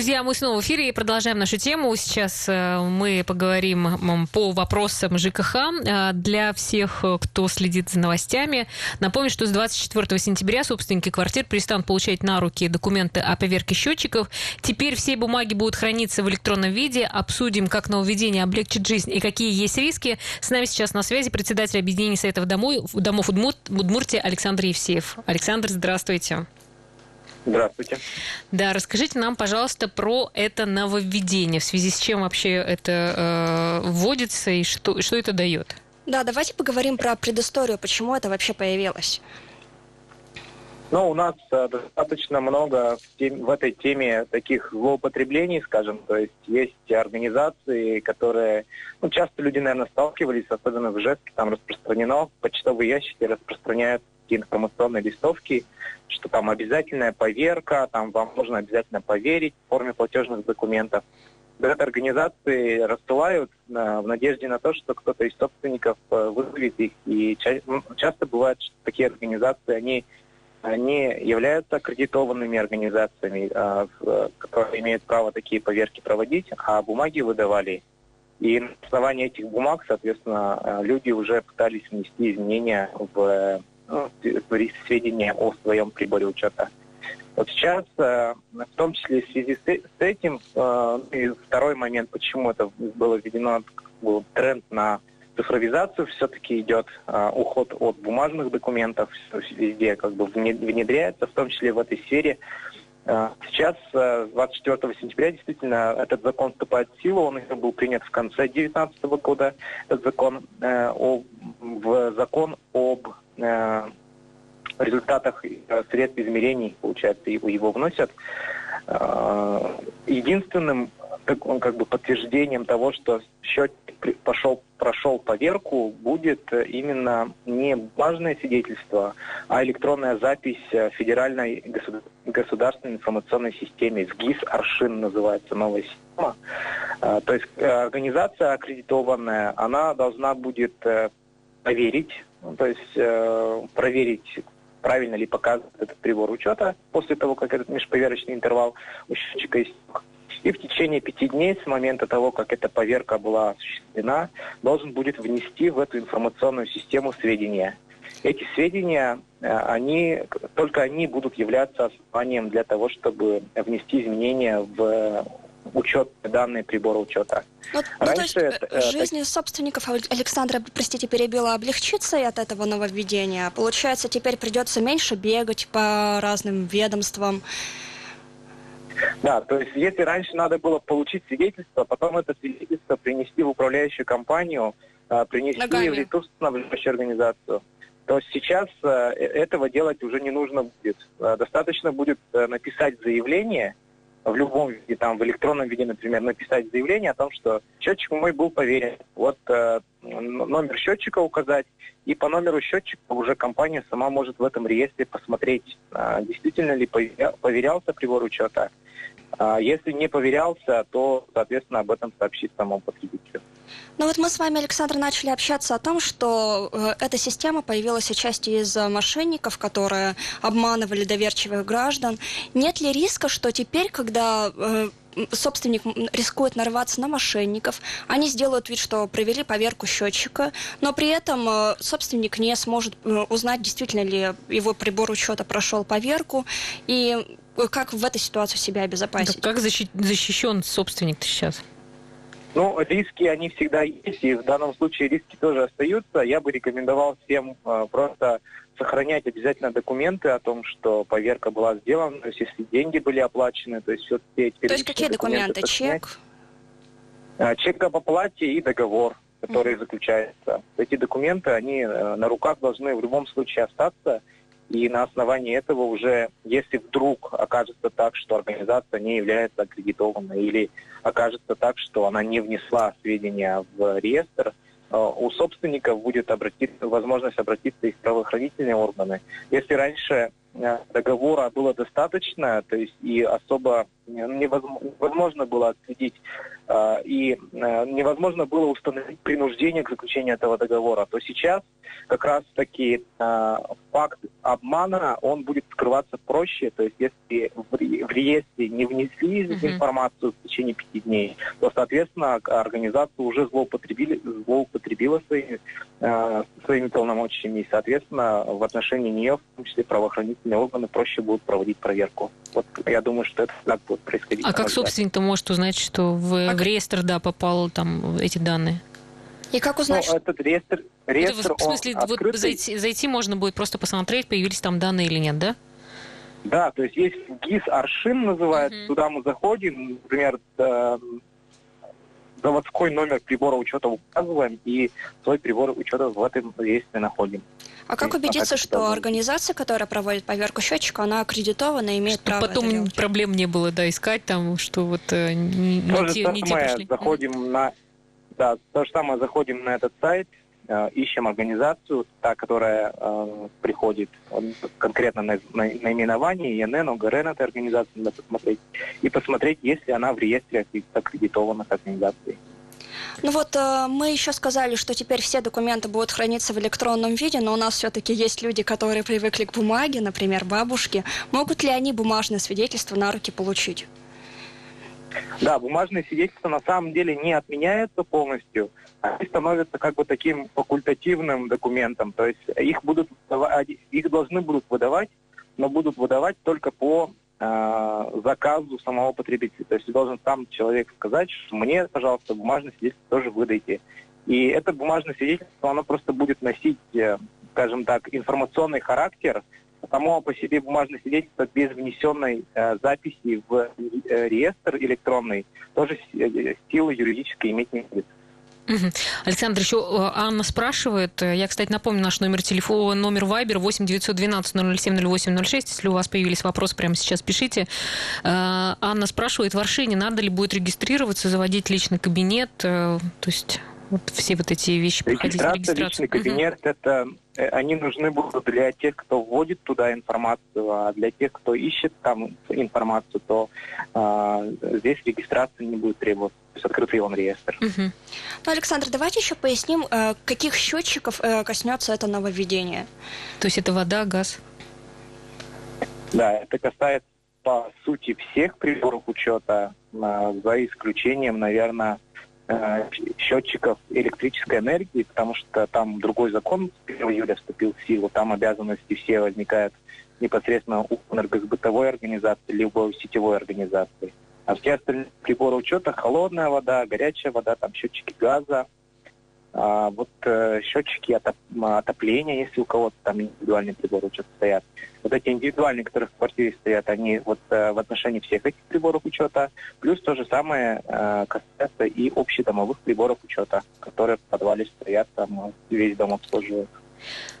Друзья, мы снова в эфире и продолжаем нашу тему. Сейчас э, мы поговорим по вопросам ЖКХ. Э, для всех, э, кто следит за новостями, напомню, что с 24 сентября собственники квартир перестанут получать на руки документы о поверке счетчиков. Теперь все бумаги будут храниться в электронном виде. Обсудим, как нововведение облегчит жизнь и какие есть риски. С нами сейчас на связи председатель объединения Советов домов, домов Удмуртии Александр Евсеев. Александр, здравствуйте. Здравствуйте. Да, расскажите нам, пожалуйста, про это нововведение, в связи с чем вообще это э, вводится и что, что это дает. Да, давайте поговорим про предысторию, почему это вообще появилось. Ну, у нас э, достаточно много в, тем, в этой теме таких злоупотреблений, скажем, то есть есть организации, которые, ну, часто люди, наверное, сталкивались, особенно в Жеске, там распространено, почтовые ящики распространяют информационные листовки, что там обязательная поверка, там вам нужно обязательно поверить в форме платежных документов. Это организации рассылают в надежде на то, что кто-то из собственников э, вызовет их. И ну, часто бывает, что такие организации, они, они являются аккредитованными организациями, а, которые имеют право такие поверки проводить, а бумаги выдавали. И на основании этих бумаг, соответственно, э, люди уже пытались внести изменения в ну, сведения о своем приборе учета. Вот сейчас, э, в том числе в связи с этим, э, и второй момент, почему это было введено, был тренд на цифровизацию, все-таки идет э, уход от бумажных документов, везде как бы внедряется, в том числе в этой сфере. Сейчас, 24 сентября, действительно, этот закон вступает в силу. Он уже был принят в конце 2019 года. Этот закон, о, в закон об Э, результатах э, средств измерений, получается, его, вносят. Э, единственным как бы подтверждением того, что счет пошел, прошел поверку, будет именно не бумажное свидетельство, а электронная запись Федеральной государственной информационной системе. СГИС Аршин называется новая система. То есть организация аккредитованная, она должна будет проверить ну, то есть э, проверить, правильно ли показывает этот прибор учета после того, как этот межповерочный интервал у счетчика истек. И в течение пяти дней с момента того, как эта поверка была осуществлена, должен будет внести в эту информационную систему сведения. Эти сведения, э, они, только они будут являться основанием для того, чтобы внести изменения в учет данные прибора учета. Ну, ну, то есть это, э, жизнь собственников Александра, простите, перебила, облегчится и от этого нововведения? Получается, теперь придется меньше бегать по разным ведомствам? Да, то есть если раньше надо было получить свидетельство, потом это свидетельство принести в управляющую компанию, а, принести Ногами. в ресурсоснабжающую организацию, то сейчас э, этого делать уже не нужно будет. Э, достаточно будет написать заявление, в любом виде, там, в электронном виде, например, написать заявление о том, что счетчик мой был поверен. Вот э, номер счетчика указать, и по номеру счетчика уже компания сама может в этом реестре посмотреть, э, действительно ли поверялся прибор учета. А если не поверялся, то, соответственно, об этом сообщит самому потребителю. Ну вот мы с вами, Александр, начали общаться о том, что э, эта система появилась отчасти из мошенников, которые обманывали доверчивых граждан. Нет ли риска, что теперь, когда э, собственник рискует нарваться на мошенников, они сделают вид, что провели поверку счетчика, но при этом э, собственник не сможет э, узнать, действительно ли его прибор учета прошел поверку, и э, как в этой ситуации себя обезопасить? Да как защищен собственник сейчас? Ну, риски, они всегда есть, и в данном случае риски тоже остаются. Я бы рекомендовал всем э, просто сохранять обязательно документы о том, что поверка была сделана, то есть если деньги были оплачены, то есть все эти То есть какие документы? Чек? А, чек об оплате и договор, который mm-hmm. заключается. Эти документы, они э, на руках должны в любом случае остаться, и на основании этого уже, если вдруг окажется так, что организация не является аккредитованной или окажется так, что она не внесла сведения в реестр, э, у собственников будет обратиться, возможность обратиться и в правоохранительные органы. Если раньше договора было достаточно, то есть и особо невозможно было отследить э, и э, невозможно было установить принуждение к заключению этого договора, то сейчас как раз таки факт обмана, он будет скрываться проще, то есть если в реестре не внесли uh-huh. информацию в течение пяти дней, то, соответственно, организация уже злоупотребили, злоупотребила своими, своими полномочиями, и, соответственно, в отношении нее, в том числе правоохранительные органы, проще будут проводить проверку. Вот я думаю, что это так будет происходить. А как собственник-то может узнать, что в, а в реестр, да, попал там эти данные? И как узнать? Ну, этот реестр, реестр это, в смысле, вот зайти, зайти можно будет просто посмотреть, появились там данные или нет, да? Да, то есть есть ГИС Аршин называется, uh-huh. туда мы заходим, например, заводской номер прибора учета указываем и свой прибор учета в этом реестре находим. А как убедиться, что организация, которая проводит поверку счетчика, она аккредитована и имеет право потом проблем не было, да, искать там, что вот э, не, те, не те пошли. заходим на, да, то же самое, заходим на этот сайт, э, ищем организацию, та, которая э, приходит конкретно на, на наименование, ИНН, ОГРН этой организации, надо посмотреть, и посмотреть, есть ли она в реестре аккредитованных организаций. Ну вот э, мы еще сказали, что теперь все документы будут храниться в электронном виде, но у нас все-таки есть люди, которые привыкли к бумаге, например, бабушки. Могут ли они бумажное свидетельство на руки получить? Да, бумажные свидетельства на самом деле не отменяются полностью, они становятся как бы таким факультативным документом. То есть их будут их должны будут выдавать, но будут выдавать только по э, заказу самого потребителя. То есть должен сам человек сказать, что мне, пожалуйста, бумажное свидетельство тоже выдайте. И это бумажное свидетельство, оно просто будет носить, э, скажем так, информационный характер, само по себе бумажное свидетельство без внесенной э, записи в э, реестр электронный тоже э, силы юридической иметь не будет. Александр, еще э, Анна спрашивает, я, кстати, напомню наш номер телефона, номер Viber 8 912 007 0806, если у вас появились вопросы, прямо сейчас пишите. Э, Анна спрашивает, в Аршине надо ли будет регистрироваться, заводить личный кабинет, то есть вот все вот эти вещи проходить регистрацию. личный кабинет, угу. это они нужны будут для тех, кто вводит туда информацию, а для тех, кто ищет там информацию, то э, здесь регистрация не будет требоваться есть открытый он реестр. Угу. Ну, Александр, давайте еще поясним, э, каких счетчиков э, коснется это нововведение. То есть это вода, газ? Да, это касается по сути всех приборов учета, за исключением, наверное, э, счетчиков электрической энергии, потому что там другой закон с 1 июля вступил в силу, там обязанности все возникают непосредственно у энергосбытовой организации, либо у сетевой организации. А все остальные приборы учета, холодная вода, горячая вода, там счетчики газа, а, вот э, счетчики отоп отопления, если у кого-то там индивидуальные приборы учета стоят. Вот эти индивидуальные, которые в квартире стоят, они вот э, в отношении всех этих приборов учета. Плюс то же самое э, касается и общедомовых приборов учета, которые в подвале стоят, там весь дом обслуживают.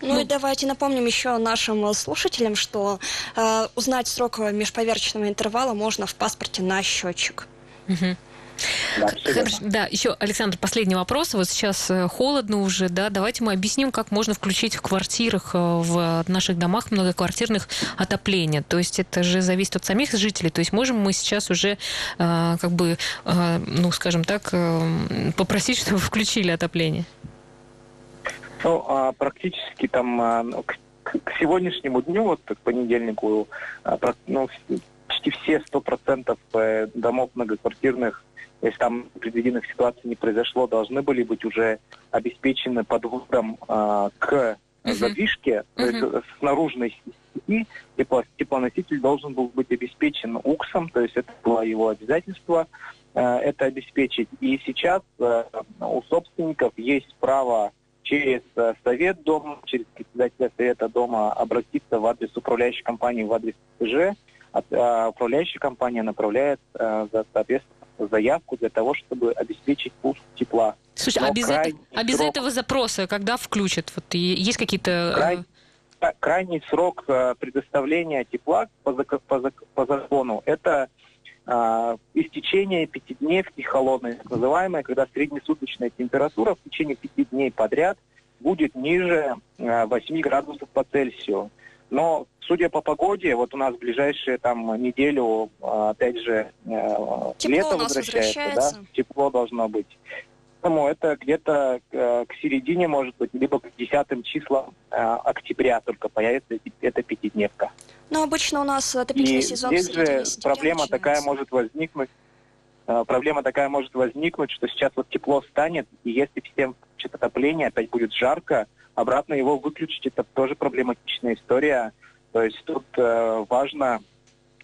Ну, ну и давайте напомним еще нашим слушателям, что э, узнать срок межповерочного интервала можно в паспорте на счетчик. Угу. Да, Хорошо, да, еще, Александр, последний вопрос. Вот сейчас э, холодно уже, да, давайте мы объясним, как можно включить в квартирах, э, в наших домах многоквартирных отопление. То есть это же зависит от самих жителей. То есть можем мы сейчас уже, э, как бы, ну, скажем так, попросить, чтобы включили отопление? Ну, а, практически там а, ну, к, к сегодняшнему дню, вот к понедельнику, а, ну, почти все сто процентов э, домов многоквартирных, если там предвиденных ситуаций не произошло, должны были быть уже обеспечены подводом а, к uh-huh. задвижке, uh-huh. то есть э, с наружной сети тепло, теплоноситель должен был быть обеспечен УКСом, то есть это было его обязательство э, это обеспечить. И сейчас у собственников есть право через э, совет дома, через председателя совета дома обратиться в адрес управляющей компании, в адрес ТЖ. А управляющая компания направляет э, соответственно заявку для того, чтобы обеспечить пуск тепла. Слушай, а без, это, а без срок, этого запроса когда включат? Вот есть какие-то... Э, край, крайний срок предоставления тепла по, по, по закону это а, истечение пятидневки холодной, так называемая, когда среднесуточная температура в течение пяти дней подряд будет ниже а, 8 градусов по Цельсию. Но судя по погоде, вот у нас в ближайшие там неделю, а, опять же, э, Тепло лето возвращается, возвращается. да, тепло должно быть. Поэтому это где-то э, к середине, может быть, либо к десятым числам э, октября только появится эта пятидневка. Но обычно у нас отопительный И сезон здесь же проблема такая начинается. может возникнуть. Э, Проблема такая может возникнуть, что сейчас вот тепло станет, и если всем включат отопление, опять будет жарко, обратно его выключить, это тоже проблематичная история. То есть тут э, важно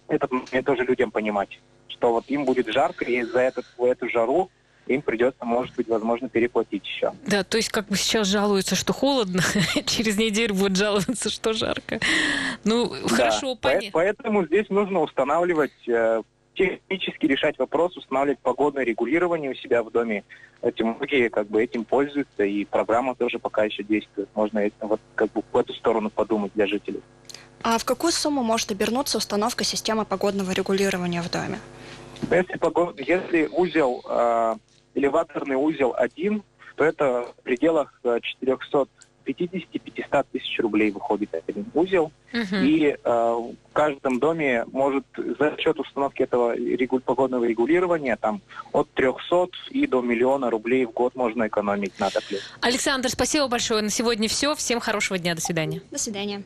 этот момент тоже людям понимать, что вот им будет жарко, и за этот, эту жару им придется, может быть, возможно, переплатить еще. Да, то есть как бы сейчас жалуются, что холодно, через неделю будут жаловаться, что жарко. Ну, хорошо, Да. По- понятно. Поэтому здесь нужно устанавливать, э, технически решать вопрос, устанавливать погодное регулирование у себя в доме. Эти многие как бы этим пользуются, и программа тоже пока еще действует. Можно вот как бы в эту сторону подумать для жителей. А в какую сумму может обернуться установка системы погодного регулирования в доме? Если, погод... Если узел, э, элеваторный узел один, то это в пределах э, 400 50-500 тысяч рублей выходит один узел. Угу. И э, в каждом доме может за счет установки этого регу- погодного регулирования там от 300 и до миллиона рублей в год можно экономить на топливе Александр, спасибо большое. На сегодня все. Всем хорошего дня. До свидания. До свидания.